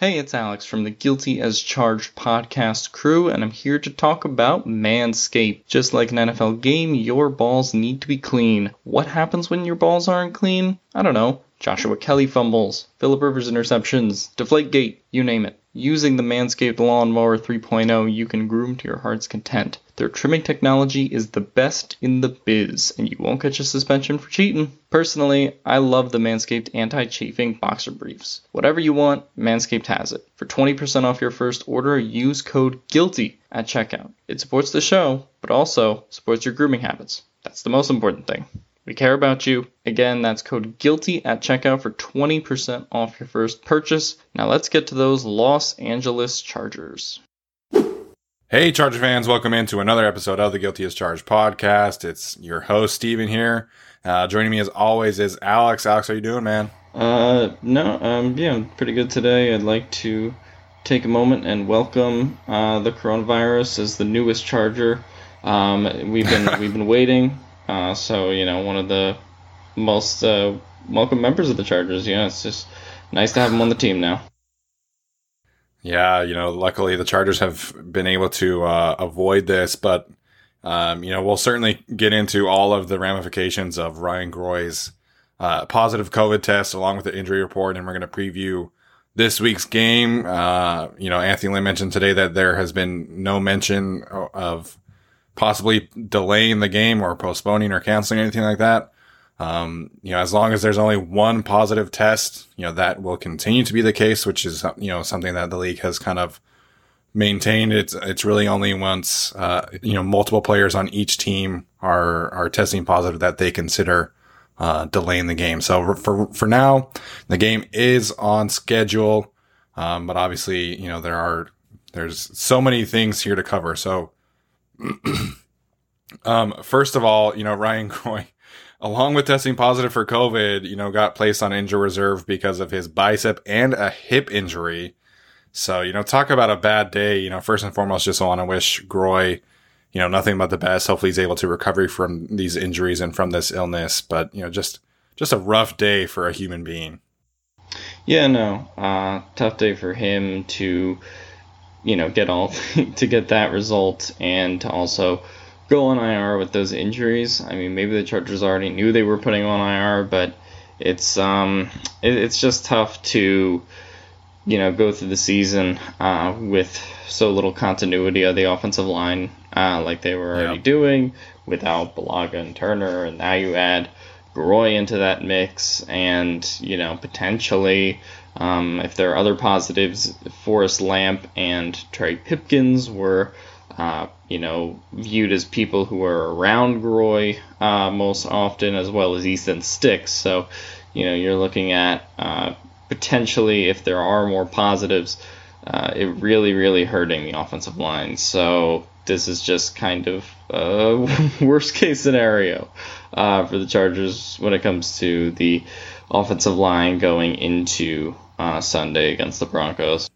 Hey, it's Alex from the Guilty as Charged podcast crew, and I'm here to talk about Manscaped. Just like an NFL game, your balls need to be clean. What happens when your balls aren't clean? I don't know. Joshua Kelley fumbles, Philip Rivers interceptions, Deflategate, you name it. Using the Manscaped Lawnmower 3.0, you can groom to your heart's content. Their trimming technology is the best in the biz, and you won't catch a suspension for cheating. Personally, I love the Manscaped anti-chafing boxer briefs. Whatever you want, Manscaped has it. For 20% off your first order, use code GUILTY at checkout. It supports the show, but also supports your grooming habits. That's the most important thing. We care about you. Again, that's code GUILTY at checkout for 20% off your first purchase. Now let's get to those Los Angeles Chargers. Hey, Charger fans, welcome into another episode of the Guilty as Charged podcast. It's your host, Steven, here. Uh, joining me as always is Alex. Alex, how you doing, man? Uh, no, um, yeah, I'm pretty good today. I'd like to take a moment and welcome uh, the coronavirus as the newest Charger. Um, we've been we've been waiting. Uh, so you know, one of the most uh, welcome members of the Chargers. You know, it's just nice to have him on the team now. Yeah, you know, luckily the Chargers have been able to uh, avoid this, but um, you know, we'll certainly get into all of the ramifications of Ryan Groy's uh, positive COVID test along with the injury report, and we're going to preview this week's game. Uh, you know, Anthony Lynn mentioned today that there has been no mention of possibly delaying the game or postponing or canceling anything like that. Um, you know, as long as there's only one positive test, you know, that will continue to be the case, which is, you know, something that the league has kind of maintained. It's, it's really only once, uh, you know, multiple players on each team are, are testing positive that they consider, uh, delaying the game. So for, for now, the game is on schedule. Um, but obviously, you know, there are, there's so many things here to cover. So, um, first of all, you know, Ryan Groy, along with testing positive for COVID, you know, got placed on injury reserve because of his bicep and a hip injury. So, you know, talk about a bad day. You know, first and foremost, just want to wish Groy, you know, nothing but the best. Hopefully he's able to recover from these injuries and from this illness. But, you know, just, just a rough day for a human being. Yeah, no, uh, tough day for him to, you know, get all, to get that result and to also, go on IR with those injuries. I mean, maybe the Chargers already knew they were putting on IR, but it's um, it, it's just tough to you know go through the season uh, with so little continuity of the offensive line, uh, like they were already doing without Bulaga and Turner, and now you add Groy into that mix, and you know potentially. Um, if there are other positives, Forrest Lamp and Trey Pipkins were uh, you know, viewed as people who were around Groy uh, most often, as well as Easton Sticks. So, you know, you're looking at uh, potentially, if there are more positives, uh, it really, really hurting the offensive line. So, this is just kind of a worst case scenario uh, for the Chargers when it comes to the offensive line going into uh, Sunday against the Broncos.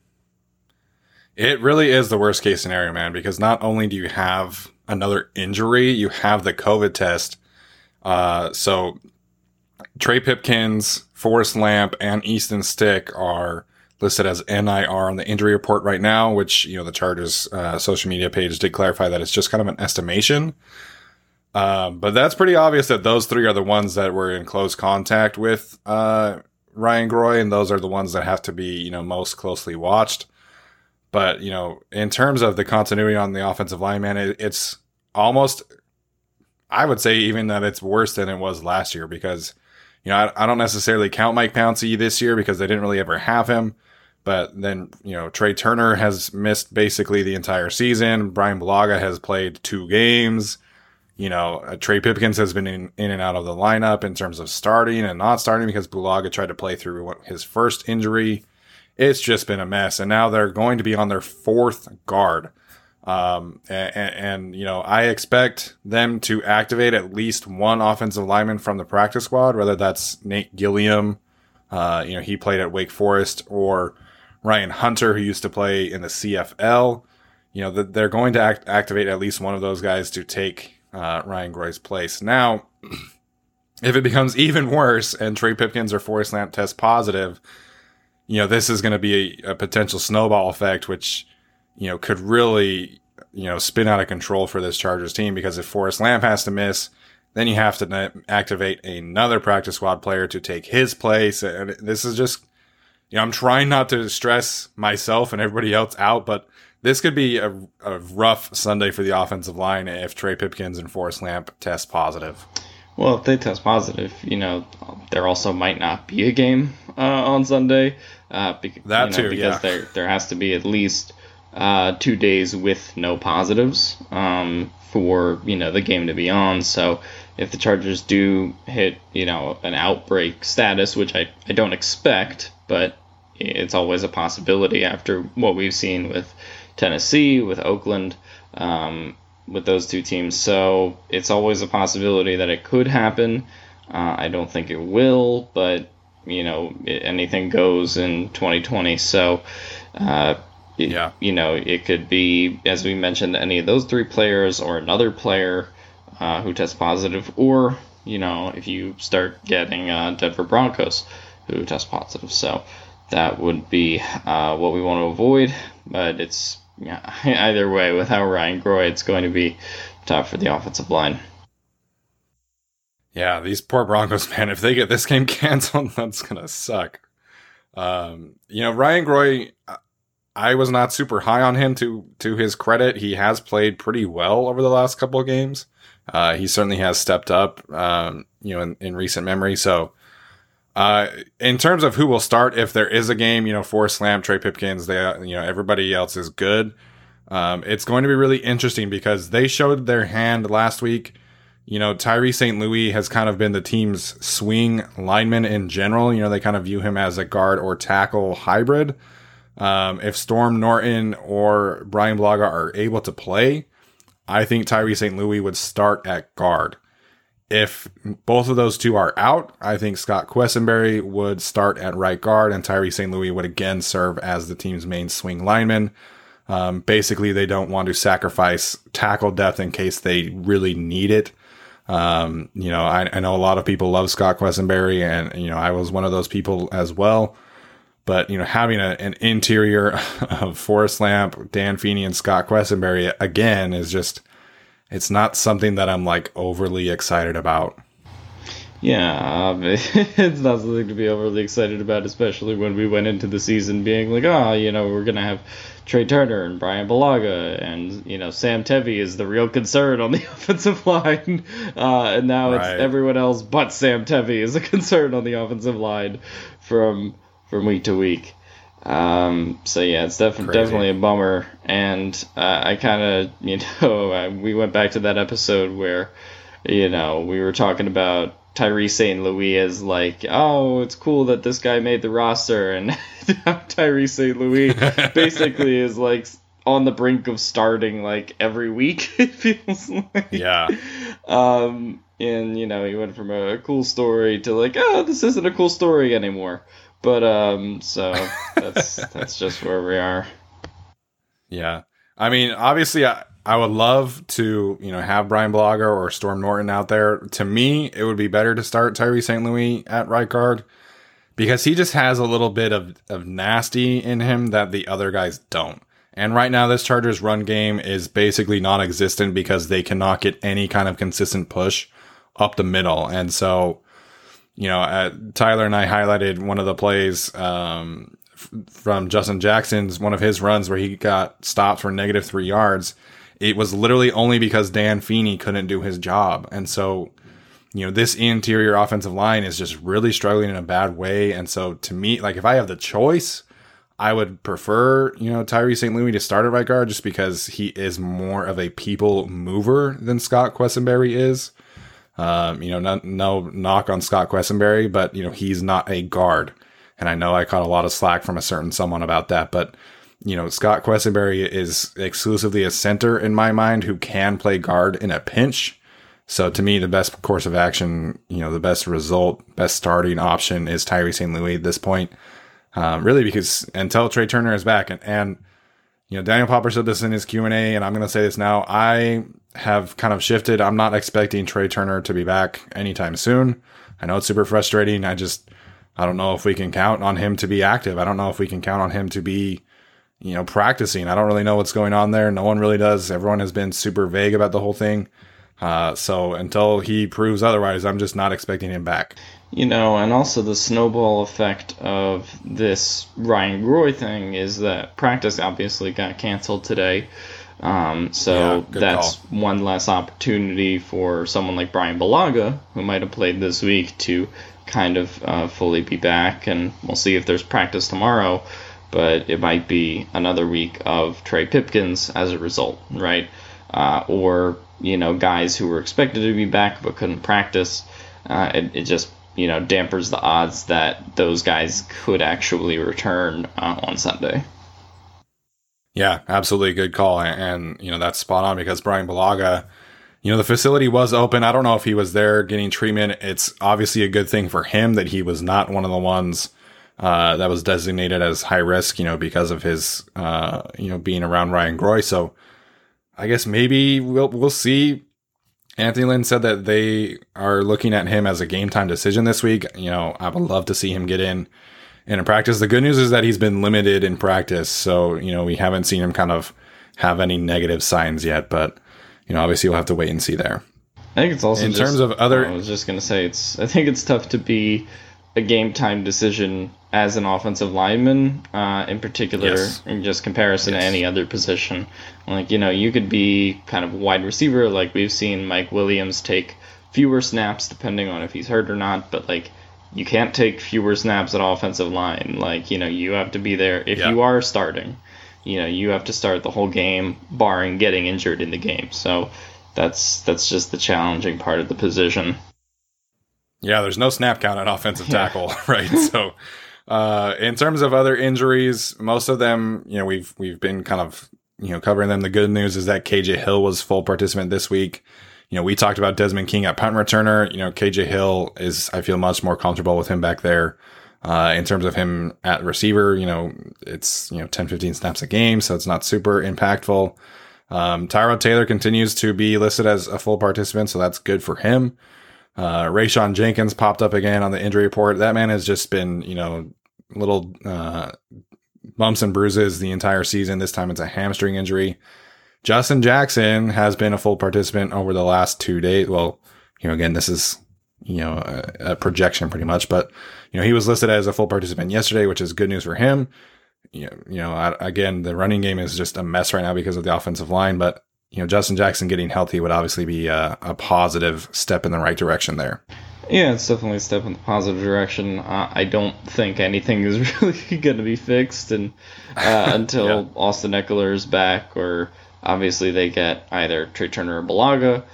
It really is the worst case scenario, man, because not only do you have another injury, you have the COVID test. Uh, so Trey Pipkins, Forrest Lamp, and Easton Stick are listed as NIR on the injury report right now, which, you know, the Chargers uh, social media page did clarify that it's just kind of an estimation. Um, but that's pretty obvious that those three are the ones that were in close contact with uh, Ryan Groy, and those are the ones that have to be, you know, most closely watched. But, you know, in terms of the continuity on the offensive line, man, it, it's almost, I would say even that it's worse than it was last year because, you know, I, I don't necessarily count Mike Pouncey this year because they didn't really ever have him. But then, you know, Trai Turner has missed basically the entire season. Brian Bulaga has played two games. You know, uh, Trey Pipkins has been in, in and out of the lineup in terms of starting and not starting because Bulaga tried to play through his first injury it's just been a mess. And now they're going to be on their fourth guard. Um, and, and, you know, I expect them to activate at least one offensive lineman from the practice squad, whether that's Nate Gilliam, uh, you know, he played at Wake Forest, or Ryan Hunter, who used to play in the CFL. You know, they're going to act- activate at least one of those guys to take uh, Ryan Groy's place. Now, if it becomes even worse and Trey Pipkins or Forrest Lamp test positive, you know, this is going to be a, a, potential snowball effect, which, you know, could really, you know, spin out of control for this Chargers team because if Forrest Lamp has to miss, then you have to activate another practice squad player to take his place. And this is just, you know, I'm trying not to stress myself and everybody else out, but this could be a, a rough Sunday for the offensive line if Trey Pipkins and Forrest Lamp test positive. Well, if they test positive, you know, there also might not be a game uh, on Sunday. Uh, be- that you know, too, because yeah. there there has to be at least uh, two days with no positives um, for you know the game to be on. So if the Chargers do hit you know an outbreak status, which I, I don't expect, but it's always a possibility after what we've seen with Tennessee, with Oakland. Um, with those two teams. So it's always a possibility that it could happen. Uh, I don't think it will, but you know anything goes in 2020. So uh, it, yeah, you know it could be as we mentioned any of those three players or another player uh, who tests positive, or you know if you start getting uh, Denver Broncos who test positive. So that would be uh, what we want to avoid, but it's yeah, either way, without Ryan Groy, it's going to be tough for the offensive line. Yeah, these poor Broncos, man. If they get this game canceled, that's gonna suck. Um, you know, Ryan Groy, I was not super high on him. To to his credit, he has played pretty well over the last couple of games. Uh, he certainly has stepped up, um, you know, in, in recent memory. So, uh, in terms of who will start, if there is a game, you know, Forrest Lamp, Trey Pipkins, they, you know, everybody else is good. Um, it's going to be really interesting because they showed their hand last week. You know, Tyree St. Louis has kind of been the team's swing lineman in general. You know, they kind of view him as a guard or tackle hybrid. Um, if Storm Norton or Brian Bulaga are able to play, I think Tyree St. Louis would start at guard. If both of those two are out, I think Scott Quessenberry would start at right guard and Tyree St. Louis would again serve as the team's main swing lineman. Um, basically, they don't want to sacrifice tackle depth in case they really need it. Um, you know, I, I, know a lot of people love Scott Quessenberry, and you know, I was one of those people as well. But you know, having a, an interior of Forrest Lamp, Dan Feeney, and Scott Quessenberry again is just it's not something that I'm like overly excited about. Yeah, it's not something to be overly excited about, especially when we went into the season being like, oh, you know, we're gonna have Trai Turner and Brian Bulaga, and you know, Sam Tevi is the real concern on the offensive line, uh, and now right. it's everyone else but Sam Tevi is a concern on the offensive line from from week to week. Um, so yeah, it's def- definitely a bummer, and uh, I kind of, you know, we went back to that episode where, you know, we were talking about Tyree St. Louis as like, oh, it's cool that this guy made the roster, and Tyree St. Louis basically is like on the brink of starting like every week. It feels like. Yeah. Um, and you know, he went from a cool story to like, oh, this isn't a cool story anymore. But um, so that's that's just where we are. Yeah, I mean, obviously, I I would love to, you know, have Brian Bulaga or Storm Norton out there. To me, it would be better to start Tyree St. Louis at right guard because he just has a little bit of, of nasty in him that the other guys don't. And right now, this Chargers run game is basically non existent because they cannot get any kind of consistent push up the middle. And so, you know, uh, Tyler and I highlighted one of the plays um, f- from Justin Jackson's, one of his runs where he got stopped for negative three yards it was literally only because Dan Feeney couldn't do his job. And so, you know, this interior offensive line is just really struggling in a bad way. And so to me, like if I have the choice, I would prefer, you know, Tyree St. Louis to start at right guard just because he is more of a people mover than Scott Quessenberry is. Um, you know, no, no knock on Scott Quessenberry, but you know, he's not a guard. And I know I caught a lot of slack from a certain someone about that, but you know, Scott Quessenberry is exclusively a center in my mind who can play guard in a pinch. So to me, the best course of action, you know, the best result, best starting option is Tyree St. Louis at this point. Um, really, because until Trai Turner is back, and, and you know, Daniel Popper said this in his Q and A, and I'm going to say this now. I have kind of shifted. I'm not expecting Trai Turner to be back anytime soon. I know it's super frustrating. I just, I don't know if we can count on him to be active. I don't know if we can count on him to be you know, practicing. I don't really know what's going on there. No one really does. Everyone has been super vague about the whole thing. Uh, so until he proves otherwise, I'm just not expecting him back. You know, and also the snowball effect of this Ryan Groy thing is that practice obviously got canceled today. Um, so yeah, that's call. one less opportunity for someone like Brian Bulaga, who might have played this week, to kind of uh, fully be back. And we'll see if there's practice tomorrow but it might be another week of Trey Pipkins as a result, right? Uh, or you know guys who were expected to be back but couldn't practice. Uh, it, it, just you know dampers the odds that those guys could actually return uh, on Sunday. Yeah, absolutely good call, and you know that's spot on because Brian Bulaga. You know, the facility was open. I don't know if he was there getting treatment. It's obviously a good thing for him that he was not one of the ones uh, that was designated as high risk, you know, because of his, uh, you know, being around Ryan Groy. So I guess maybe we'll, we'll see. Anthony Lynn said that they are looking at him as a game time decision this week. You know, I would love to see him get in in practice. The good news is that he's been limited in practice. So, you know, we haven't seen him kind of have any negative signs yet, but, you know, obviously we'll have to wait and see there. I think it's also in just, terms of other. I was just gonna say it's. I think it's tough to be a game time decision as an offensive lineman, uh, in particular, yes. in just comparison yes. to any other position. Like, you know, you could be kind of a wide receiver, like we've seen Mike Williams take fewer snaps depending on if he's hurt or not, but like, you can't take fewer snaps at offensive line. Like, you know, you have to be there if yeah. you are starting. You know, you have to start the whole game, barring getting injured in the game. So that's that's just the challenging part of the position. Yeah, there's no snap count at offensive tackle, yeah. right? So uh, in terms of other injuries, most of them, you know, we've we've been kind of you know covering them. The good news is that KJ Hill was full participant this week. You know, we talked about Desmond King at punt returner. You know, KJ Hill is I feel much more comfortable with him back there. Uh, in terms of him at receiver, you know, it's, you know, 10, 15 snaps a game, so it's not super impactful. Um, Tyrod Taylor continues to be listed as a full participant, so that's good for him. Uh, Rayshawn Jenkins popped up again on the injury report. That man has just been, you know, little uh, bumps and bruises the entire season. This time it's a hamstring injury. Justin Jackson has been a full participant over the last two days. Well, you know, again, this is you know a, a, projection pretty much. But you know he was listed as a full participant yesterday, which is good news for him. You know, you know I, again the running game is just a mess right now because of the offensive line, but you know Justin Jackson getting healthy would obviously be a, a positive step in the right direction there. Yeah, it's definitely a step in the positive direction. Uh, I don't think anything is really going to be fixed and uh, until yeah. Austin Ekeler is back, or obviously they get either Trai Turner or Bulaga,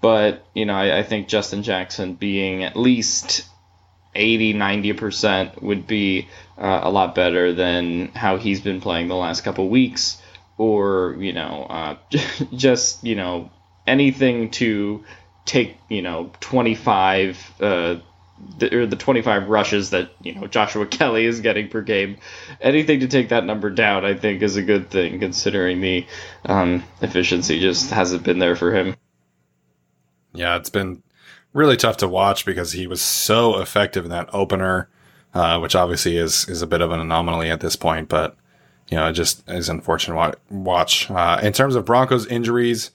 But you know, I, I think Justin Jackson being at least 80 90% would be uh, a lot better than how he's been playing the last couple weeks or you know uh, just you know anything to take you know 25 uh, the, or the 25 rushes that you know Joshua Kelley is getting per game. Anything to take that number down, I think, is a good thing considering the um, efficiency just hasn't been there for him. Yeah, it's been really tough to watch because he was so effective in that opener, uh, which obviously is is a bit of an anomaly at this point. But you know, it just is unfortunate watch. Uh, in terms of Broncos injuries,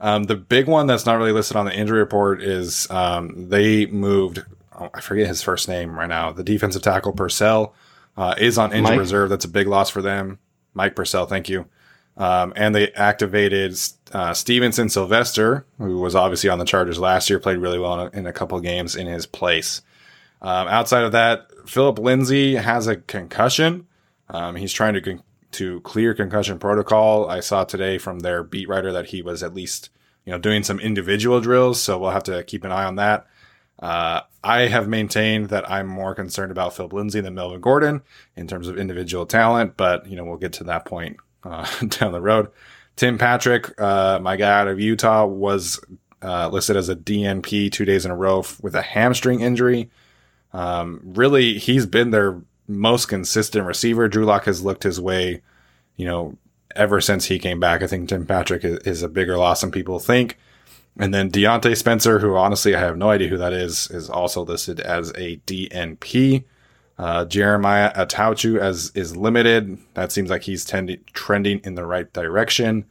um, the big one that's not really listed on the injury report is um, they moved. Oh, I forget his first name right now. The defensive tackle Purcell uh, is on injured Mike. reserve. That's a big loss for them. Mike Purcell, thank you. Um, and they activated uh, Stevenson Sylvester, who was obviously on the Chargers last year, played really well in a, in a couple games in his place. Um, outside of that, Phillip Lindsay has a concussion. Um, he's trying to con- to clear concussion protocol. I saw today from their beat writer that he was at least you know doing some individual drills, so we'll have to keep an eye on that. Uh, I have maintained that I'm more concerned about Phillip Lindsay than Melvin Gordon in terms of individual talent, but you know we'll get to that point uh, down the road. Tim Patrick, uh, my guy out of Utah, was uh, listed as a DNP two days in a row with a hamstring injury. Um, really, he's been their most consistent receiver. Drew Lock has looked his way, you know, ever since he came back. I think Tim Patrick is, is a bigger loss than people think. And then Diontae Spencer, who honestly I have no idea who that is, is also listed as a DNP. Uh, Jeremiah Attaochu as is limited. That seems like he's trending in the right direction.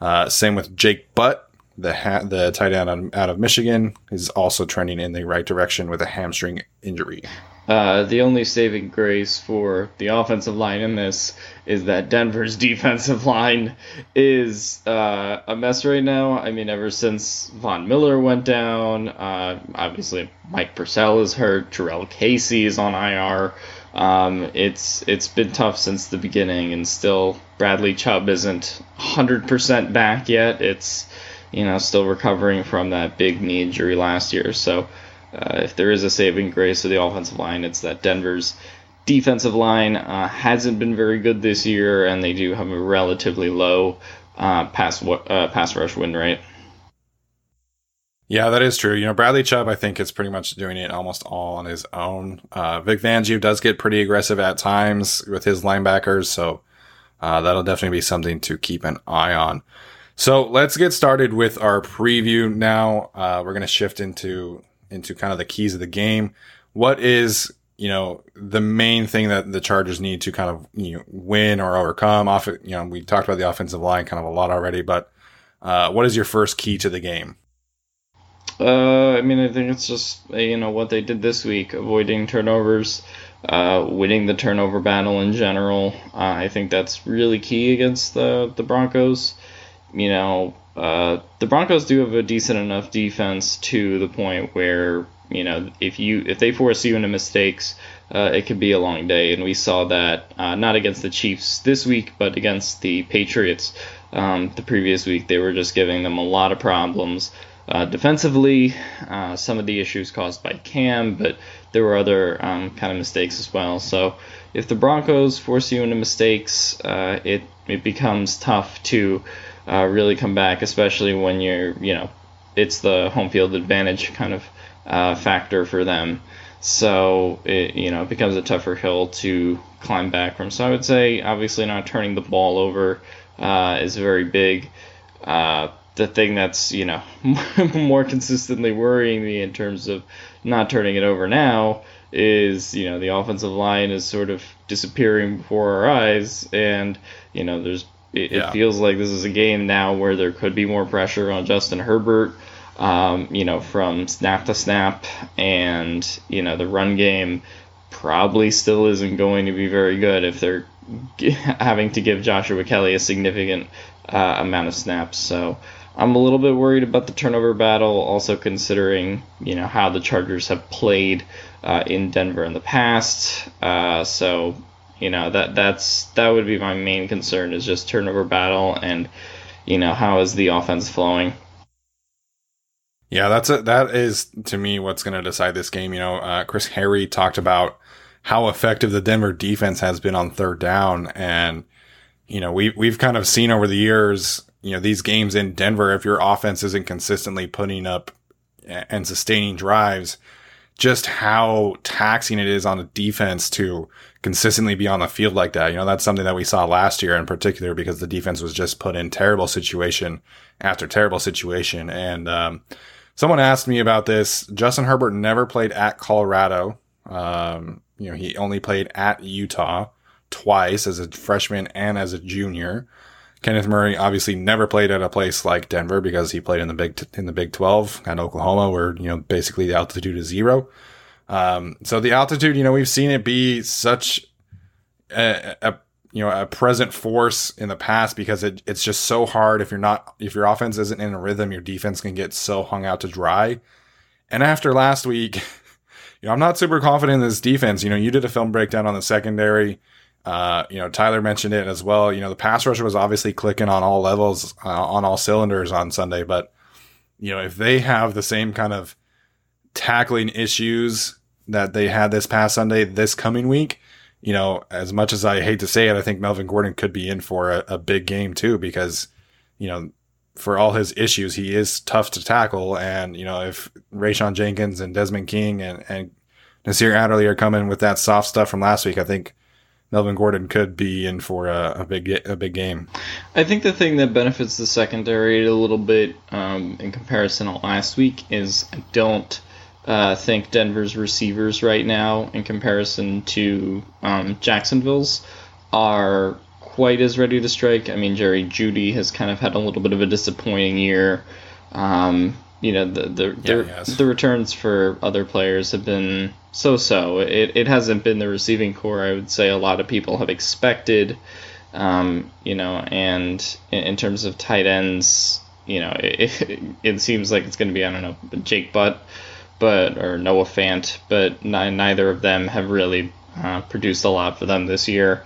Uh, same with Jake Butt, the ha- the tight end out of Michigan, is also trending in the right direction with a hamstring injury. Uh, the only saving grace for the offensive line in this is that Denver's defensive line is uh, a mess right now. I mean, ever since Von Miller went down, uh, obviously Mike Purcell is hurt, Jurrell Casey is on IR. Um, it's it's been tough since the beginning, and still Bradley Chubb isn't 100% back yet. It's you know still recovering from that big knee injury last year, so. Uh, if there is a saving grace of the offensive line, it's that Denver's defensive line uh, hasn't been very good this year, and they do have a relatively low uh, pass uh, pass rush win rate. Yeah, that is true. You know, Bradley Chubb, I think, is pretty much doing it almost all on his own. Uh, Vic Fangio does get pretty aggressive at times with his linebackers, so uh, that'll definitely be something to keep an eye on. So let's get started with our preview now. We're going to shift into into kind of the keys of the game. What is you know the main thing that the Chargers need to kind of you know win or overcome? Off you know we talked about the offensive line kind of a lot already, but uh, what is your first key to the game? Uh, I mean, I think it's just you know what they did this week, avoiding turnovers, uh, winning the turnover battle in general. Uh, I think that's really key against the the Broncos. You know, uh, the Broncos do have a decent enough defense to the point where you know if you if they force you into mistakes, uh, it could be a long day, and we saw that uh, not against the Chiefs this week, but against the Patriots um, the previous week. They were just giving them a lot of problems. Uh, defensively, uh, some of the issues caused by Cam, but there were other um, kind of mistakes as well. So if the Broncos force you into mistakes, it it becomes tough to uh, really come back, especially when you're, you know, it's the home field advantage kind of uh, factor for them. So it, you know, it becomes a tougher hill to climb back from. So I would say, obviously, not turning the ball over uh, is very big. Uh, the thing that's you know more consistently worrying me in terms of not turning it over now is you know the offensive line is sort of disappearing before our eyes and you know there's it, yeah. it, feels like this is a game now where there could be more pressure on Justin Herbert. um, you know, from snap to snap, and you know the run game probably still isn't going to be very good if they're having to give Joshua Kelley a significant uh, amount of snaps. So I'm a little bit worried about the turnover battle, also considering you know how the Chargers have played uh, in Denver in the past. Uh, so you know that that's that would be my main concern is just turnover battle and you know how is the offense flowing. Yeah, that's a, that is to me what's going to decide this game. You know, uh, Chris Harry talked about how effective the Denver defense has been on third down, and you know we we've kind of seen over the years, you know, these games in Denver, if your offense isn't consistently putting up and sustaining drives, just how taxing it is on a defense to consistently be on the field like that. You know, that's something that we saw last year in particular because the defense was just put in terrible situation after terrible situation, and um, Someone asked me about this. Justin Herbert never played at Colorado. Um, you know, he only played at Utah twice as a freshman and as a junior. Kenneth Murray obviously never played at a place like Denver because he played in the Big in the Big Twelve at Oklahoma, where you know basically the altitude is zero. Um, so the altitude, you know, we've seen it be such a, a you know a present force in the past because it, it's just so hard. If you're not if your offense isn't in a rhythm your defense can get so hung out to dry. And after last week you know i'm not super confident in this defense. You know you did a film breakdown on the secondary uh, you know tyler mentioned it as well you know the pass rusher was obviously clicking on all levels uh, on all cylinders on sunday but you know if they have the same kind of tackling issues that they had this past sunday this coming week you know, as much as I hate to say it, I think Melvin Gordon could be in for a, a big game too, because, you know, for all his issues, he is tough to tackle. And, you know, if Rayshawn Jenkins and Desmond King and, and Nasir Adderley are coming with that soft stuff from last week, I think Melvin Gordon could be in for a, a big a big game. I think the thing that benefits the secondary a little bit um, in comparison to last week is I don't uh, think Denver's receivers right now, in comparison to um, Jacksonville's, are quite as ready to strike. I mean, Jerry Jeudy has kind of had a little bit of a disappointing year. Um, you know, the the yeah, the, the, returns for other players have been so-so. It, it hasn't been the receiving corps I would say a lot of people have expected. Um, you know, and in, in, terms of tight ends, you know, it, it seems like it's going to be I don't know Jake Butt but or Noah Fant, but n- neither of them have really uh, produced a lot for them this year.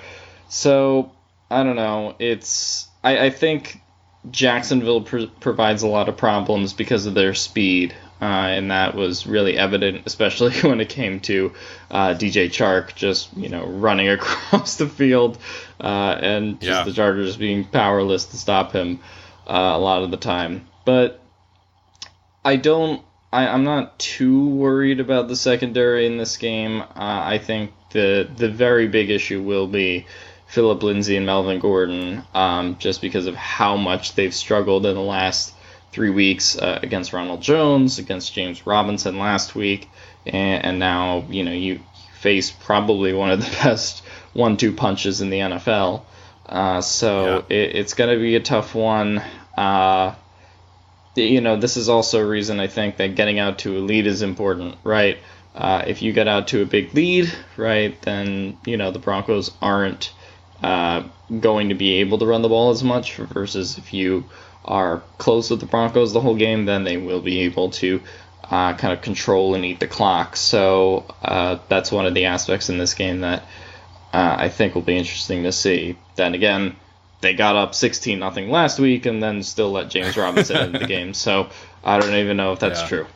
So I don't know. It's I, I think Jacksonville pr- provides a lot of problems because of their speed. Uh, and that was really evident, especially when it came to uh, DJ Chark just you know running across the field, uh, and just yeah. the Chargers being powerless to stop him uh, a lot of the time. But I don't I, am not too worried about the secondary in this game. Uh, I think the the very big issue will be Phillip Lindsay and Melvin Gordon, um, just because of how much they've struggled in the last three weeks uh, against Ronald Jones, against James Robinson last week, and, and now you know you face probably one of the best one-two punches in the NFL. Uh, so yeah. it, it's going to be a tough one. Uh, you know, this is also a reason I think that getting out to a lead is important, right? Uh, if you get out to a big lead, right, then you know the Broncos aren't uh, going to be able to run the ball as much. Versus if you are close with the Broncos the whole game, then they will be able to uh, kind of control and eat the clock. So uh, that's one of the aspects in this game that uh, I think will be interesting to see. Then again, they got up 16 nothing last week and then still let James Robinson into the game. So I don't even know if that's yeah. true.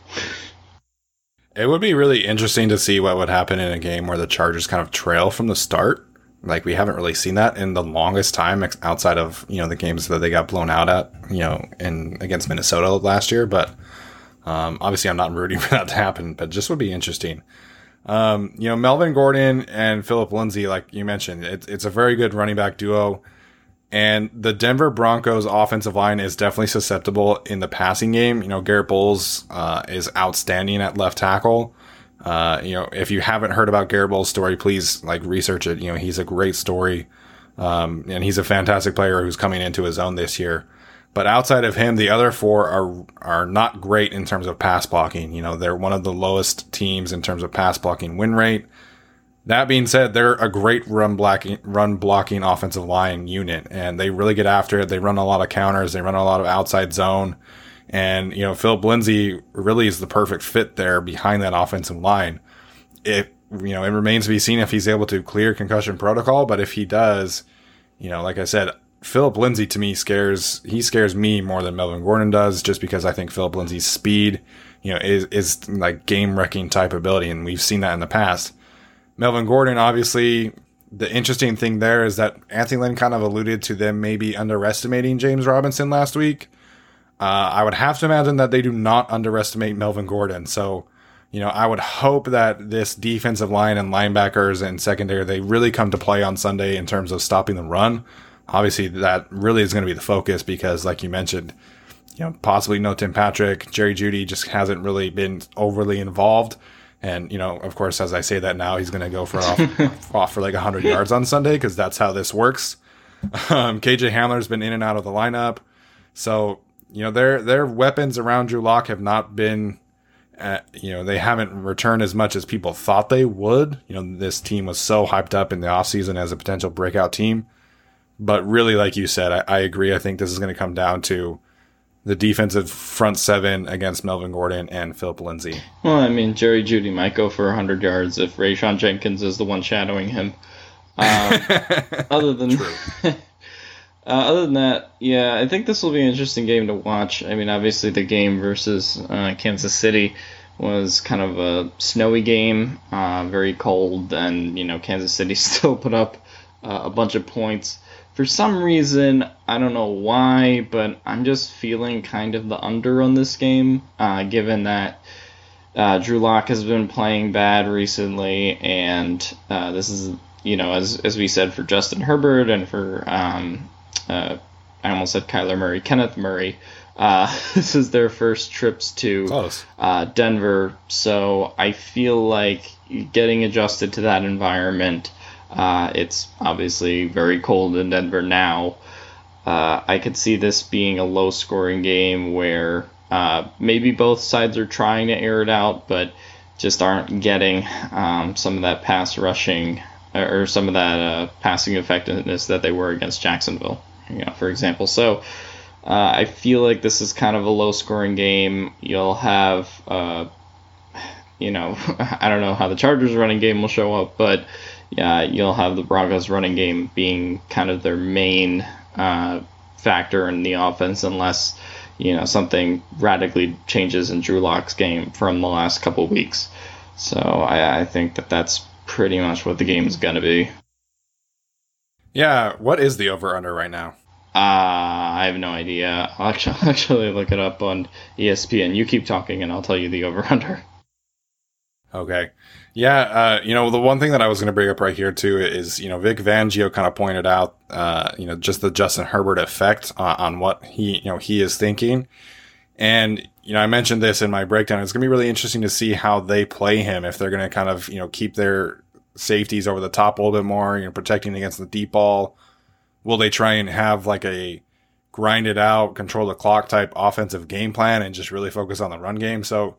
It would be really interesting to see what would happen in a game where the Chargers kind of trail from the start. Like we haven't really seen that in the longest time outside of, you know, the games that they got blown out at, you know, in against Minnesota last year, but um, obviously I'm not rooting for that to happen, but just would be interesting. Um, you know, Melvin Gordon and Phillip Lindsay, like you mentioned, it, it's a very good running back duo. And the Denver Broncos offensive line is definitely susceptible in the passing game. You know, Garett Bolles uh, is outstanding at left tackle. Uh, you know, if you haven't heard about Garett Bolles' story, please like research it. You know, he's a great story. Um, and he's a fantastic player who's coming into his own this year. But outside of him, the other four are are not great in terms of pass blocking. You know, they're one of the lowest teams in terms of pass blocking win rate. That being said, they're a great run blocking run blocking offensive line unit, and they really get after it. They run a lot of counters. They run a lot of outside zone, and you know Phillip Lindsay really is the perfect fit there behind that offensive line. It you know it remains to be seen if he's able to clear concussion protocol, but if he does, you know, like I said, Phillip Lindsay to me scares he scares me more than Melvin Gordon does, just because I think Phillip Lindsay's speed, you know, is is like game wrecking type ability, and we've seen that in the past. Melvin Gordon, obviously, the interesting thing there is that Anthony Lynn kind of alluded to them maybe underestimating James Robinson last week. Uh, I would have to imagine that they do not underestimate Melvin Gordon. So, you know, I would hope that this defensive line and linebackers and secondary, they really come to play on Sunday in terms of stopping the run. Obviously, that really is going to be the focus because, like you mentioned, you know, possibly no Tim Patrick. Jerry Jeudy just hasn't really been overly involved. And you know, of course, as I say that now, he's going to go for off, off for like hundred yards on Sunday because that's how this works. Um, KJ Hamler's been in and out of the lineup, so you know their their weapons around Drew Lock have not been, uh, you know, they haven't returned as much as people thought they would. You know, this team was so hyped up in the offseason as a potential breakout team, but really, like you said, I, I agree. I think this is going to come down to the defensive front seven against Melvin Gordon and Phillip Lindsay. Well, I mean, Jerry Jeudy might go for 100 yards if Rayshawn Jenkins is the one shadowing him. Um, other than uh, other than that, yeah, I think this will be an interesting game to watch. I mean, obviously the game versus uh, Kansas City was kind of a snowy game, uh, very cold, and you know Kansas City still put up uh, a bunch of points for some reason, I don't know why, but I'm just feeling kind of the under on this game, uh, given that uh, Drew Lock has been playing bad recently, and this is, you know, as, as we said for Justin Herbert and for, um, uh, I almost said Kyler Murray, Kenneth Murray. Uh, this is their first trips to uh, Denver, so I feel like getting adjusted to that environment uh, it's obviously very cold in Denver now. Uh, I could see this being a low scoring game where uh, maybe both sides are trying to air it out, but just aren't getting um, some of that pass rushing or some of that uh, passing effectiveness that they were against Jacksonville, you know, for example. So uh, I feel like this is kind of a low scoring game. You'll have, uh, you know, I don't know how the Chargers running game will show up, but yeah, you'll have the Broncos running game being kind of their main uh, factor in the offense unless you know something radically changes in Drew Lock's game from the last couple weeks. So I, I think that that's pretty much what the game is going to be. Yeah, what is the over under right now? Uh, I have no idea. I'll actually, actually look it up on ESPN. You keep talking, and I'll tell you the over under. Okay. Yeah, uh, you know, the one thing that I was going to bring up right here too is, you know, Vic Fangio kind of pointed out, uh, you know, just the Justin Herbert effect uh, on what he, you know, he is thinking. And, you know, I mentioned this in my breakdown. It's going to be really interesting to see how they play him if they're going to kind of, you know, keep their safeties over the top a little bit more, you know, protecting against the deep ball. Will they try and have like a grind it out, control the clock type offensive game plan and just really focus on the run game? So,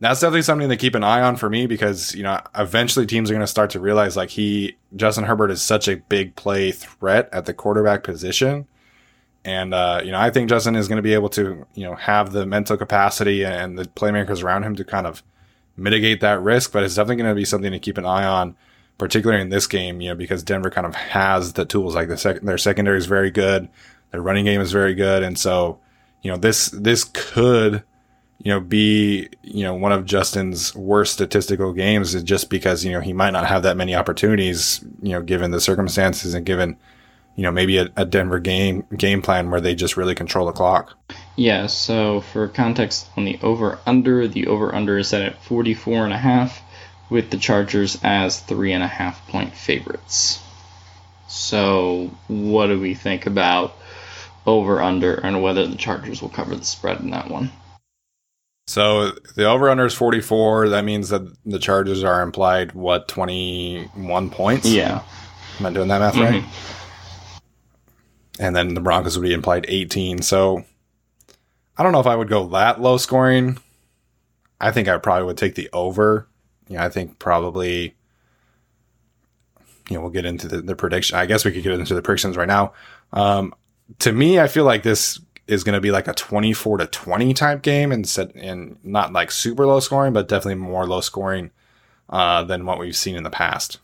that's definitely something to keep an eye on for me because you know eventually teams are going to start to realize like he Justin Herbert is such a big play threat at the quarterback position, and uh, you know I think Justin is going to be able to you know have the mental capacity and the playmakers around him to kind of mitigate that risk, but it's definitely going to be something to keep an eye on, particularly in this game, you know because Denver kind of has the tools like the sec- their secondary is very good, their running game is very good, and so you know this this could you know, be, you know, one of Justin's worst statistical games just because, you know, he might not have that many opportunities, you know, given the circumstances and given, you know, maybe a, a Denver game game plan where they just really control the clock. Yeah, so for context on the over under, the over under is set at 44 and a half with the Chargers as three and a half point favorites. So what do we think about over under and whether the Chargers will cover the spread in that one? So the over under is 44. That means that the Chargers are implied, what, 21 points? Yeah. Am I doing that math mm-hmm. right? And then the Broncos would be implied 18. So I don't know if I would go that low scoring. I think I probably would take the over. Yeah, I think probably. You know, we'll get into the, the prediction. I guess we could get into the predictions right now. Um, to me, I feel like this is going to be like a 24 to 20 type game and instead and not like super low scoring, but definitely more low scoring uh, than what we've seen in the past.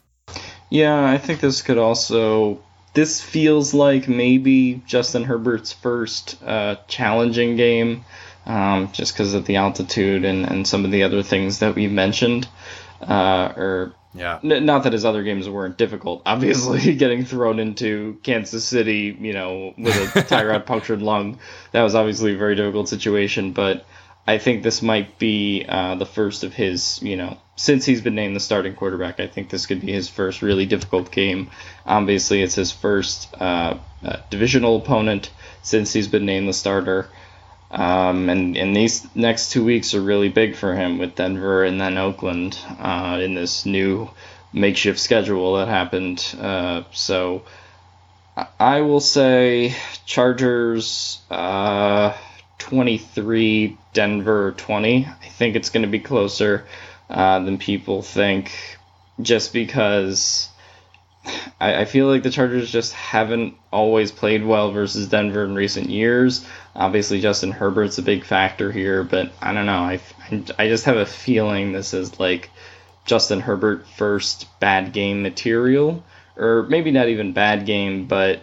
Yeah, I think this could also. This feels like maybe Justin Herbert's first uh, challenging game, um, just because of the altitude and, and some of the other things that we mentioned. Uh, or yeah, n- not that his other games weren't difficult. Obviously, getting thrown into Kansas City, you know, with a Tyrod punctured lung, that was obviously a very difficult situation. But I think this might be uh, the first of his, you know, since he's been named the starting quarterback, I think this could be his first really difficult game. Obviously, it's his first uh, uh, divisional opponent since he's been named the starter. Um, and, and these next two weeks are really big for him with Denver and then Oakland uh, in this new makeshift schedule that happened. Uh, so I will say Chargers uh, 23, Denver 20. I think it's going to be closer uh, than people think just because I, I, feel like the Chargers just haven't always played well versus Denver in recent years. Obviously, Justin Herbert's a big factor here, but I don't know. I, I just have a feeling this is like Justin Herbert first bad game material, or maybe not even bad game, but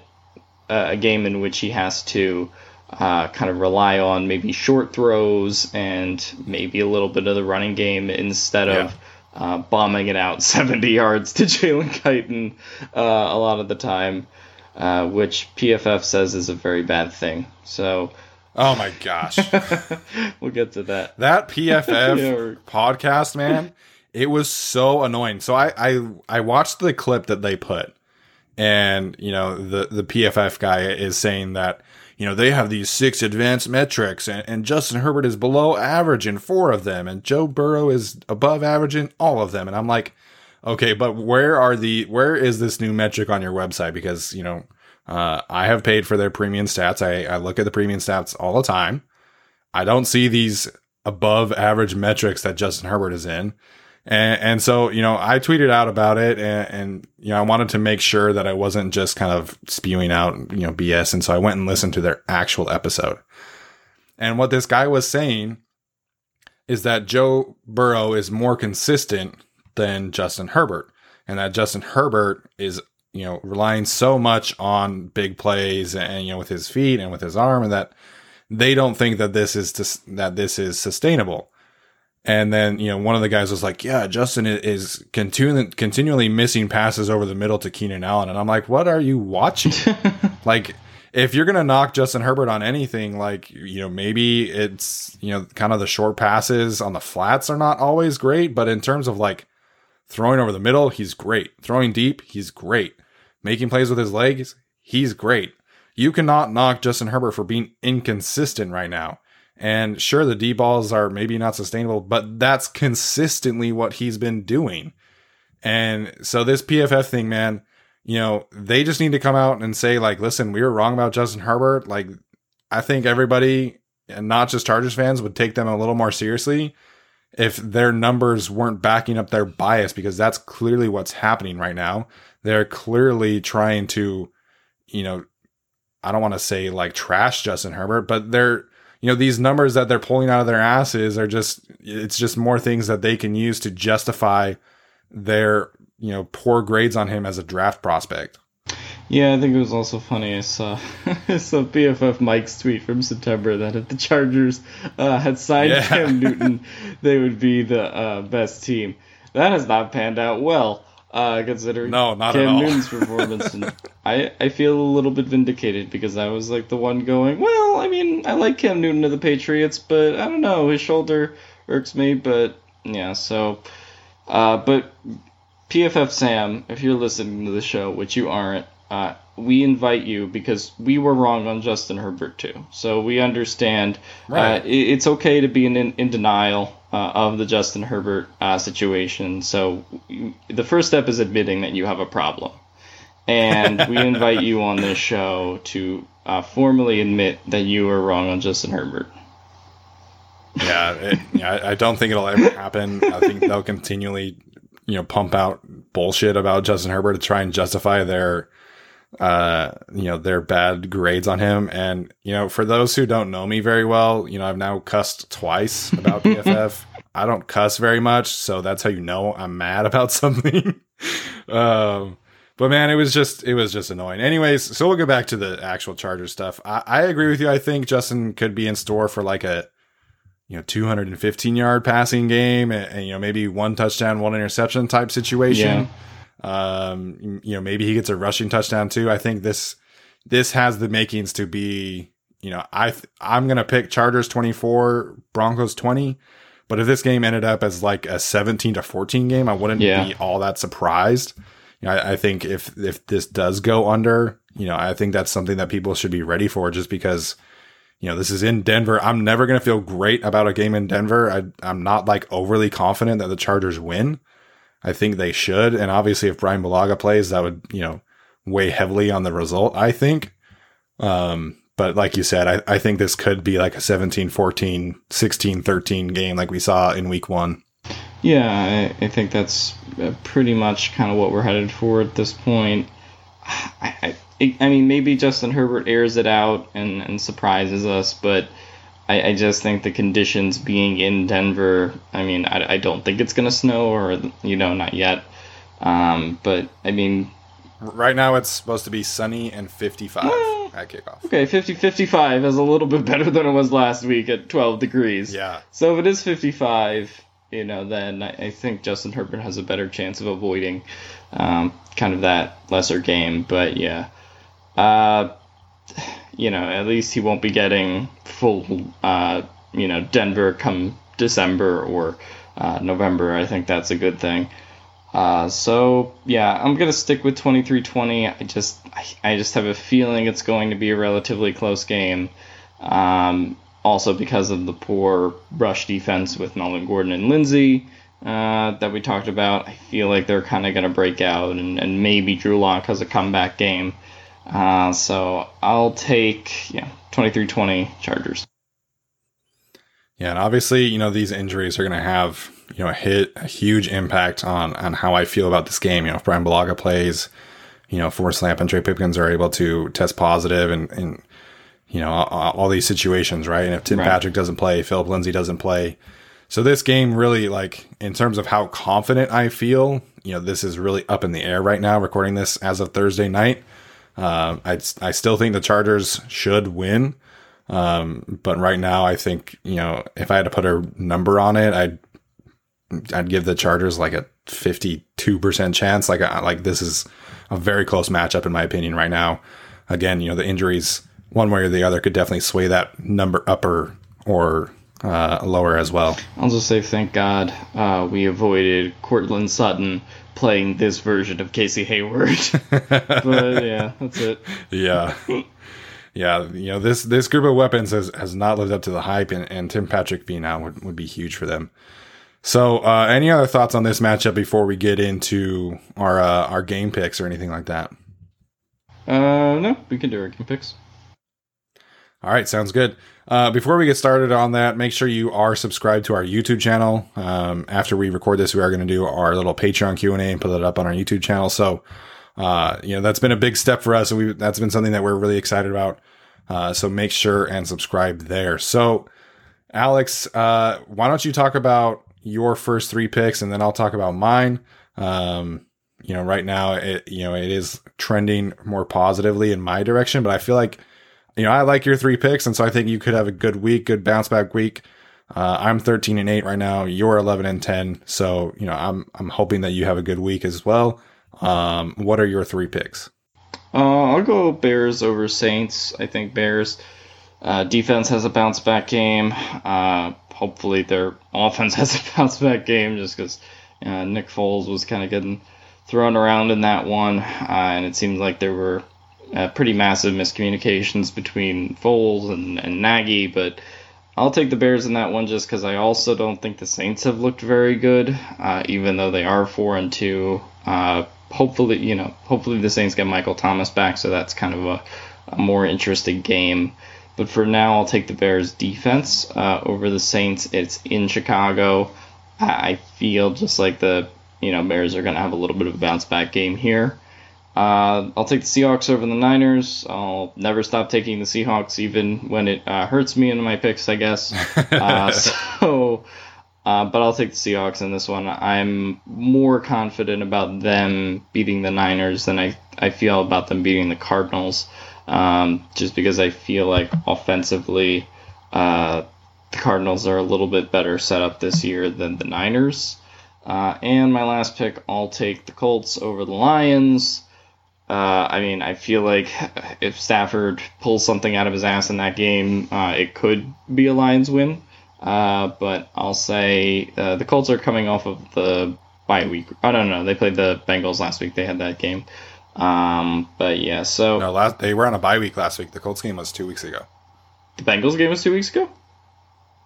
a game in which he has to uh, kind of rely on maybe short throws and maybe a little bit of the running game instead yeah. of uh, bombing it out 70 yards to Jalen Guyton uh, a lot of the time, uh, which PFF says is a very bad thing. So. Oh my gosh. we'll get to that. That PFF yeah, podcast, man, it was so annoying. So I, I I watched the clip that they put, and you know the the PFF guy is saying that you know, they have these six advanced metrics and, and Justin Herbert is below average in four of them and Joe Burrow is above average in all of them. And I'm like, okay, but where are the, where is this new metric on your website? Because, you know, uh, I have paid for their premium stats. I, I look at the premium stats all the time. I don't see these above average metrics that Justin Herbert is in. And, and so, you know, I tweeted out about it and, and, you know, I wanted to make sure that I wasn't just kind of spewing out, you know, BS. And so I went and listened to their actual episode. And what this guy was saying is that Joe Burrow is more consistent than Justin Herbert and that Justin Herbert is, you know, relying so much on big plays and, you know, with his feet and with his arm and that they don't think that this is, that this is sustainable. And then, you know, one of the guys was like, yeah, Justin is continually, continually missing passes over the middle to Keenan Allen. And I'm like, what are you watching? like, if you're going to knock Justin Herbert on anything, like, you know, maybe it's, you know, kind of the short passes on the flats are not always great. But in terms of like throwing over the middle, he's great. Throwing deep, he's great. Making plays with his legs, he's great. You cannot knock Justin Herbert for being inconsistent right now. And sure, the D balls are maybe not sustainable, but that's consistently what he's been doing. And so this PFF thing, man, you know, they just need to come out and say, like, listen, we were wrong about Justin Herbert. Like, I think everybody, and not just Chargers fans, would take them a little more seriously if their numbers weren't backing up their bias, because that's clearly what's happening right now. They're clearly trying to, you know, I don't want to say like trash Justin Herbert, but they're you know these numbers that they're pulling out of their asses are just it's just more things that they can use to justify their you know poor grades on him as a draft prospect. Yeah, I think it was also funny. I saw I saw PFF Mike's tweet from September that if the Chargers uh, had signed yeah. Cam Newton, they would be the uh, best team. That has not panned out well uh, considering no, not Cam. Newton's performance. and I, I feel a little bit vindicated because I was like the one going, well, I mean, I like Cam Newton of the Patriots, but I don't know, his shoulder irks me. But yeah, so, uh, but PFF Sam, if you're listening to the show, which you aren't, uh, we invite you because we were wrong on Justin Herbert too. So we understand right. uh, it, it's okay to be in, in denial uh, of the Justin Herbert uh, situation. So the first step is admitting that you have a problem. And we invite you on this show to uh, formally admit that you were wrong on Justin Herbert. Yeah, it, yeah, I- I don't think it'll ever happen. I think they'll continually, you know, pump out bullshit about Justin Herbert to try and justify their, uh, you know, their bad grades on him. And you know, for those who don't know me very well, you know, I've now cussed twice about PFF. I don't cuss very much, so that's how you know I'm mad about something. um, but man, it was just it was just annoying. Anyways, so we'll go back to the actual Charger stuff. I, I agree with you. I think Justin could be in store for like a you know 215 yard passing game and, and, you know maybe one touchdown one interception type situation um you know maybe he gets a rushing touchdown too i think this this has the makings to be you know i th- i'm gonna pick chargers 24 broncos 20 but if this game ended up as like a 17 to 14 game i wouldn't Yeah. be all that surprised you know, I, I think if if this does go under you know i think that's something that people should be ready for just because you know, this is in Denver. I'm never going to feel great about a game in Denver. I, I'm not like overly confident that the Chargers win. I think they should. And obviously, if Bryan Bulaga plays, that would, you know, weigh heavily on the result, I think. Um, but like you said, I, I think this could be like a 17 14, 16 13 game like we saw in week one. Yeah, I, I think that's uh, pretty much kind of what we're headed for at this point. I, I, I mean, maybe Justin Herbert airs it out and, and surprises us, but I, I just think the conditions being in Denver, I mean, I, I don't think it's going to snow, or, you know, not yet. Um, but, I mean, Right now, it's supposed to be sunny and 55 at kickoff. okay, 50 55 is a little bit better than it was last week at 12 degrees. Yeah. So if it is 55, you know, then I, I think Justin Herbert has a better chance of avoiding um, kind of that lesser game. But yeah, uh, you know, at least he won't be getting full, uh, you know, Denver come December or uh, November. I think that's a good thing. Uh, so yeah, I'm gonna stick with 23-20. I just I, I just have a feeling it's going to be a relatively close game. Um, also because of the poor rush defense with Melvin Gordon and Lindsay uh, that we talked about, I feel like they're kind of gonna break out, and, and maybe Drew Lock has a comeback game. Uh, so I'll take yeah 23-20 Chargers. Yeah, and obviously, you know, these injuries are going to have, you know, a hit, a huge impact on on how I feel about this game. You know, if Bryan Bulaga plays, you know, Forrest Lamp and Trey Pipkins are able to test positive and, and you know, all, all these situations, right? And if Tim Right. Patrick doesn't play, Phillip Lindsay doesn't play. So this game really, like, in terms of how confident I feel, you know, this is really up in the air right now, recording this as of Thursday night. Um, I, I still think the Chargers should win. Um, but right now, I think you know if I had to put a number on it, I'd I'd give the Chargers like a fifty-two percent chance. Like like this is a very close matchup in my opinion right now. Again, you know the injuries one way or the other could definitely sway that number upper or uh, lower as well. I'll just say thank God uh, we avoided Courtland Sutton playing this version of Casey Hayward. but yeah, that's it. Yeah. Yeah, you know this this group of weapons has, has not lived up to the hype, and, and Tim Patrick being out would, would be huge for them. So, uh, any other thoughts on this matchup before we get into our uh, our game picks or anything like that? Uh, no, we can do our game picks. All right, sounds good. Uh, before we get started on that, make sure you are subscribed to our YouTube channel. Um, after we record this, we are going to do our little Patreon Q and A and put it up on our YouTube channel. So, uh, you know, that's been a big step for us, and we that's been something that we're really excited about. Uh, so make sure and subscribe there. So, Alex, uh, why don't you talk about your first three picks, and then I'll talk about mine. Um, you know, right now, it you know it is trending more positively in my direction, but I feel like you know, I like your three picks, and so I think you could have a good week, good bounce back week. Uh, I'm 13 and 8 right now. You're 11 and 10. So, you know, I'm I'm hoping that you have a good week as well. Um, what are your three picks? Uh, I'll go Bears over Saints. I think Bears uh, defense has a bounce back game. Uh, hopefully their offense has a bounce back game just because uh, Nick Foles was kind of getting thrown around in that one, uh, and it seemed like there were uh, pretty massive miscommunications between Foles and, and Nagy, but I'll take the Bears in that one just because I also don't think the Saints have looked very good, uh, even though they are four and two. Uh, hopefully, you know, hopefully the Saints get Michael Thomas back, so that's kind of a, a more interesting game but for now, I'll take the Bears defense uh, over the Saints. It's in Chicago. I feel just like the you know Bears are going to have a little bit of a bounce back game here. Uh, I'll take the Seahawks over the Niners. I'll never stop taking the Seahawks, even when it uh, hurts me in my picks, I guess. uh, so, uh, but I'll take the Seahawks in this one. I'm more confident about them beating the Niners than I, I feel about them beating the Cardinals, um, just because I feel like offensively, uh, the Cardinals are a little bit better set up this year than the Niners. Uh, and my last pick, I'll take the Colts over the Lions. Uh, I mean, I feel like if Stafford pulls something out of his ass in that game, uh, it could be a Lions win. Uh, but I'll say uh, the Colts are coming off of the bye week. I don't know. They played the Bengals last week. They had that game. Um, but yeah, so no, last they were on a bye week last week. The Colts game was two weeks ago. The Bengals game was two weeks ago.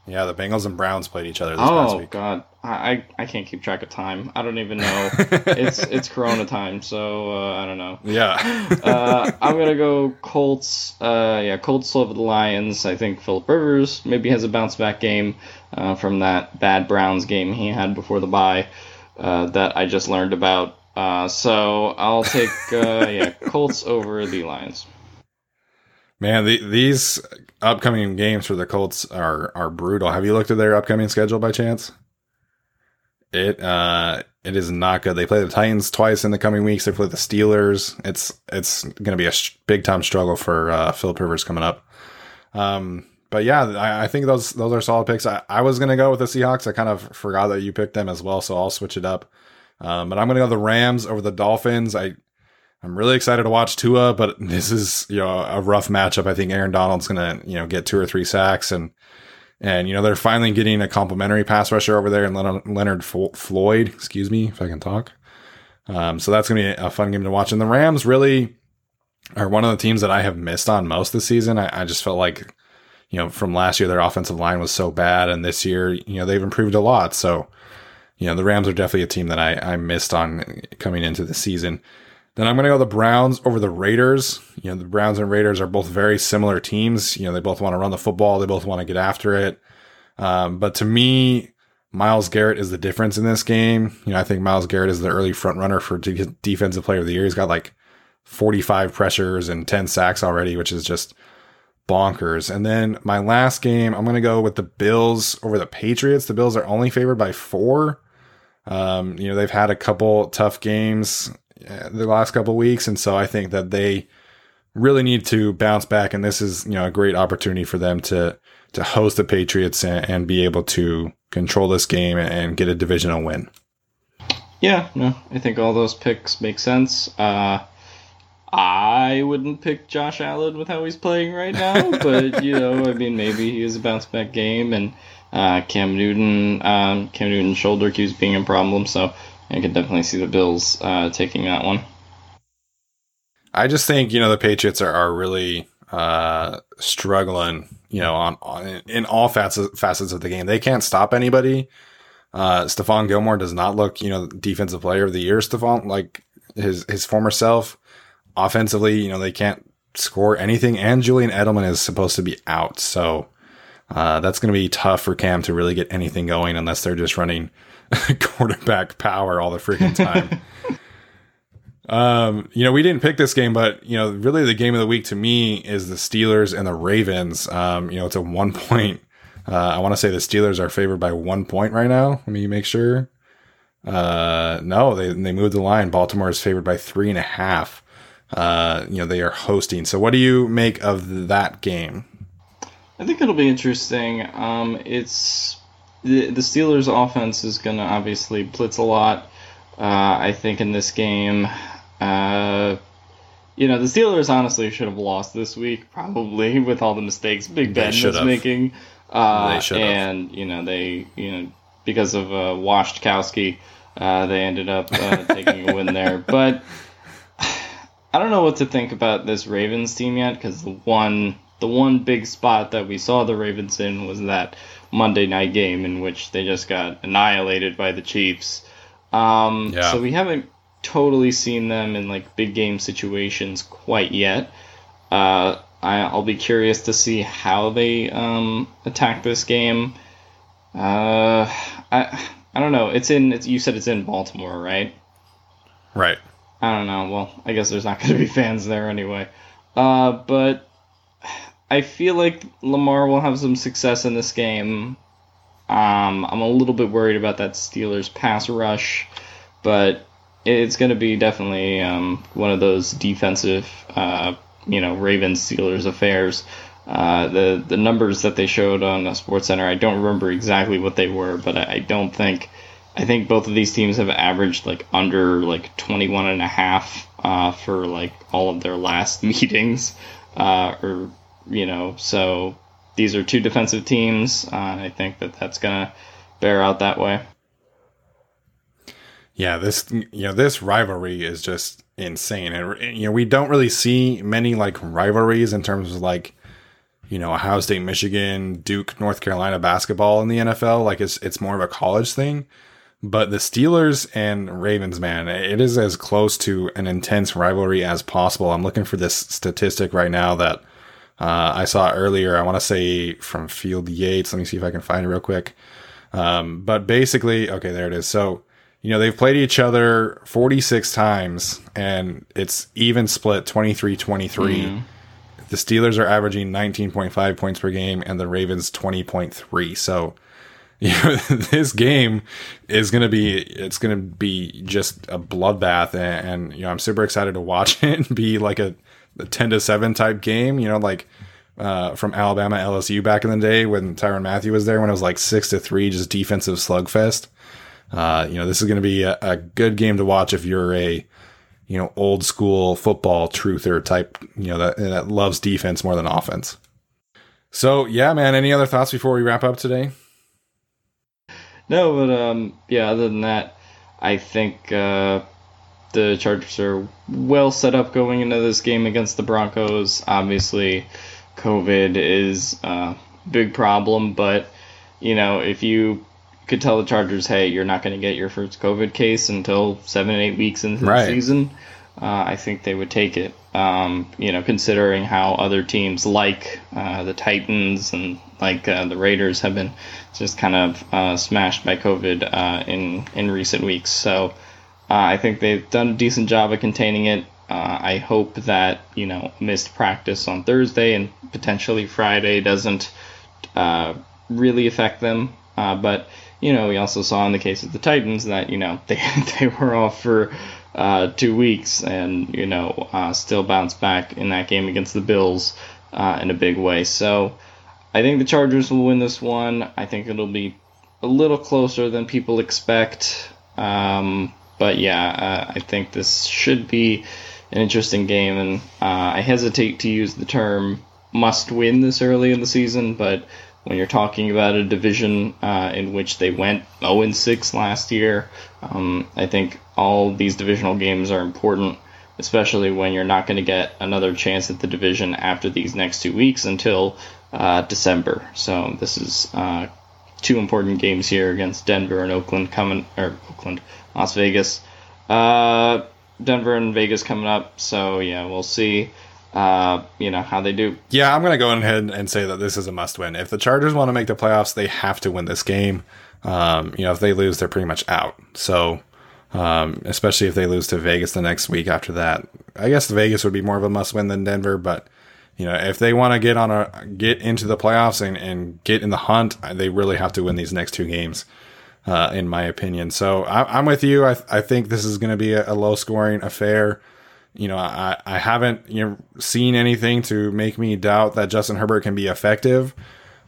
Yeah, the Bengals and Browns played each other this oh, past week. God, I, I can't keep track of time. I don't even know. it's it's Corona time, so uh, I don't know. Yeah. uh, I'm gonna go Colts. Uh, yeah, Colts over the Lions. I think Philip Rivers maybe has a bounce back game uh, from that bad Browns game he had before the bye uh, that I just learned about. Uh, so I'll take uh, yeah Colts over the Lions. Man, the, these upcoming games for the Colts are are brutal. Have you looked at their upcoming schedule by chance? It uh it is not good. They play the Titans twice in the coming weeks. They play the Steelers. It's it's going to be a sh- big time struggle for uh, Philip Rivers coming up. Um, but yeah, I, I, think those those are solid picks. I, I was going to go with the Seahawks. I kind of forgot that you picked them as well, so I'll switch it up. Um, but I'm going to go the Rams over the Dolphins. I I'm really excited to watch Tua, but this is you know a rough matchup. I think Aaron Donald's gonna you know get two or three sacks, and and you know they're finally getting a complimentary pass rusher over there, and Leonard Floyd, excuse me if I can talk. Um, so that's gonna be a fun game to watch. And the Rams really are one of the teams that I have missed on most this season. I, I just felt like you know from last year their offensive line was so bad, and this year you know they've improved a lot. So you know the Rams are definitely a team that I, I missed on coming into the season. Then I'm going to go the Browns over the Raiders. You know, the Browns and Raiders are both very similar teams. You know, they both want to run the football. They both want to get after it. Um, but to me, Myles Garrett is the difference in this game. You know, I think Myles Garrett is the early front runner for defensive player of the year. He's got like 45 pressures and 10 sacks already, which is just bonkers. And then my last game, I'm going to go with the Bills over the Patriots. The Bills are only favored by four. Um, you know, they've had a couple tough games the last couple weeks, and so I think that they really need to bounce back. And this is you know a great opportunity for them to to host the Patriots and, and be able to control this game and get a divisional win. Yeah, no, I think all those picks make sense. Uh, I wouldn't pick Josh Allen with how he's playing right now, but you know, I mean, maybe he is a bounce back game, and uh, Cam Newton, um, Cam Newton's shoulder keeps being a problem, so I can definitely see the Bills uh, taking that one. I just think you know the Patriots are, are really uh, struggling. You know, on, on in all facets facets of the game, they can't stop anybody. Uh, Stephon Gilmore does not look, you know, defensive player of the year. Stephon, like his his former self, offensively, you know, they can't score anything. And Julian Edelman is supposed to be out, so uh, that's going to be tough for Cam to really get anything going unless they're just running quarterback power all the freaking time. um, you know, we didn't pick this game, but you know, really the game of the week to me is the Steelers and the Ravens. Um, you know, it's a one point. Uh, I want to say the Steelers are favored by one point right now. Let me make sure. Uh, no, they they moved the line. Baltimore is favored by three and a half. Uh, you know, they are hosting. So, what do you make of that game? I think it'll be interesting. Um, it's the the Steelers' offense is going to obviously blitz a lot. Uh, I think in this game, uh, you know, the Steelers honestly should have lost this week, probably with all the mistakes Big Ben was making. Uh, and you know they you know because of uh, Gostkowski, uh, they ended up uh, taking a win there. But I don't know what to think about this Ravens team yet because the one the one big spot that we saw the Ravens in was that Monday night game in which they just got annihilated by the Chiefs. Um, yeah. So we haven't totally seen them in like big game situations quite yet. Uh, I, will be curious to see how they um, attack this game. Uh, I I don't know. It's in. It's, you said it's in Baltimore, right? Right. I don't know. Well, I guess there's not going to be fans there anyway. Uh, but I feel like Lamar will have some success in this game. Um, I'm a little bit worried about that Steelers pass rush, but it's going to be definitely um, one of those defensive, uh, you know, Ravens Steelers affairs. Uh, the the numbers that they showed on the Sports Center, I don't remember exactly what they were, but I, I don't think I think both of these teams have averaged like under like 21 and a half uh, for like all of their last meetings, uh, or you know, so these are two defensive teams. Uh, I think that that's gonna bear out that way. Yeah, this you know this rivalry is just insane, and you know we don't really see many like rivalries in terms of like you know Ohio State, Michigan, Duke, North Carolina basketball in the NFL. Like it's it's more of a college thing. But the Steelers and Ravens, man, it is as close to an intense rivalry as possible. I'm looking for this statistic right now that uh, I saw earlier. I want to say from Field Yates. Let me see if I can find it real quick. Um, but basically, okay, there it is. So you know, they've played each other 46 times and it's even split 23 23. Mm-hmm. The Steelers are averaging 19.5 points per game and the Ravens 20.3. So, you know, this game is going to be, it's going to be just a bloodbath. And, and, you know, I'm super excited to watch it be like a, a 10 to 7 type game, you know, like, uh, from Alabama LSU back in the day when Tyrann Mathieu was there when it was like six to three, just defensive slugfest. Uh, you know, this is going to be a, a, good game to watch if you're a, you know, old school football truther type, you know, that, that loves defense more than offense. So, yeah, man, any other thoughts before we wrap up today? No, but, um, yeah, other than that, I think, uh, the Chargers are well set up going into this game against the Broncos. Obviously, COVID is a big problem, but, you know, if you could tell the Chargers, hey, you're not going to get your first COVID case until seven, eight weeks into right. the season, uh, I think they would take it. Um, you know, considering how other teams like uh, the Titans and like uh, the Raiders have been just kind of uh, smashed by COVID uh, in in recent weeks. So uh, I think they've done a decent job of containing it. I hope that you know missed practice on Thursday and potentially Friday doesn't really affect them. but you know, we also saw in the case of the Titans that you know they they were off for uh, two weeks and you know uh, still bounced back in that game against the Bills uh, in a big way. So I think the Chargers will win this one. I think it'll be a little closer than people expect. Um, but yeah, uh, I think this should be an interesting game, and uh, I hesitate to use the term must win this early in the season, but when you're talking about a division uh, in which they went 0 6 last year. Um, I think all these divisional games are important, especially when you're not going to get another chance at the division after these next two weeks until uh, December. So this is uh, two important games here against Denver and Oakland coming, or Oakland, Las Vegas. Uh, Denver and Vegas coming up. So yeah, we'll see uh, you know how they do. Yeah, I'm going to go ahead and say that this is a must win. If the Chargers want to make the playoffs, they have to win this game. Um, you know, if they lose, they're pretty much out. So, um, especially if they lose to Vegas the next week after that, I guess Vegas would be more of a must win than Denver. But you know, if they want to get on a get into the playoffs and, and get in the hunt, they really have to win these next two games. Uh, in my opinion, so I, am with you. I, I think this is going to be a, a low scoring affair you know, I, I haven't you know seen anything to make me doubt that Justin Herbert can be effective.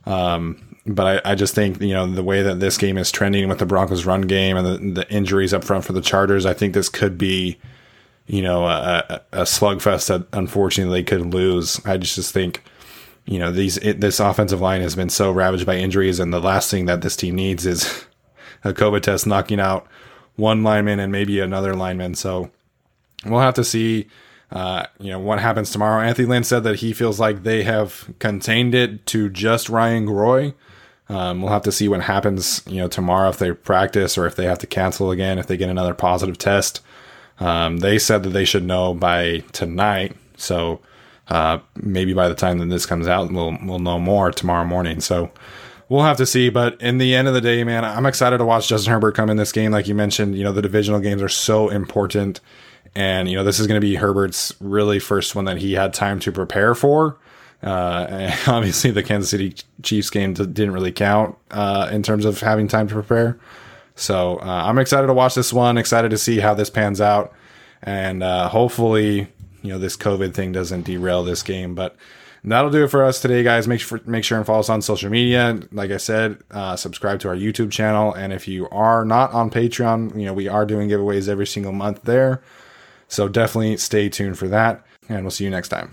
Um, but I, I just think you know the way that this game is trending with the Broncos run game and the, the injuries up front for the Chargers, I think this could be you know a, a slugfest that unfortunately they could lose. I just, just think you know these it, this offensive line has been so ravaged by injuries, and the last thing that this team needs is a COVID test knocking out one lineman and maybe another lineman. So we'll have to see. Uh, you know what happens tomorrow. Anthony Lynn said that he feels like they have contained it to just Ryan Groy. Um, we'll have to see what happens, you know, tomorrow if they practice or if they have to cancel again if they get another positive test. Um, they said that they should know by tonight, so uh, maybe by the time that this comes out, we'll we'll know more tomorrow morning. So we'll have to see. But in the end of the day, man, I'm excited to watch Justin Herbert come in this game. Like you mentioned, you know, the divisional games are so important. And, you know, this is going to be Herbert's really first one that he had time to prepare for. Uh, obviously, the Kansas City Chiefs game didn't really count uh, in terms of having time to prepare. So uh, I'm excited to watch this one, excited to see how this pans out. And uh, hopefully, you know, this COVID thing doesn't derail this game. But that'll do it for us today, guys. Make sure make sure and follow us on social media. Like I said, uh, subscribe to our YouTube channel, and if you are not on Patreon, you know we are doing giveaways every single month there. So definitely stay tuned for that, and we'll see you next time.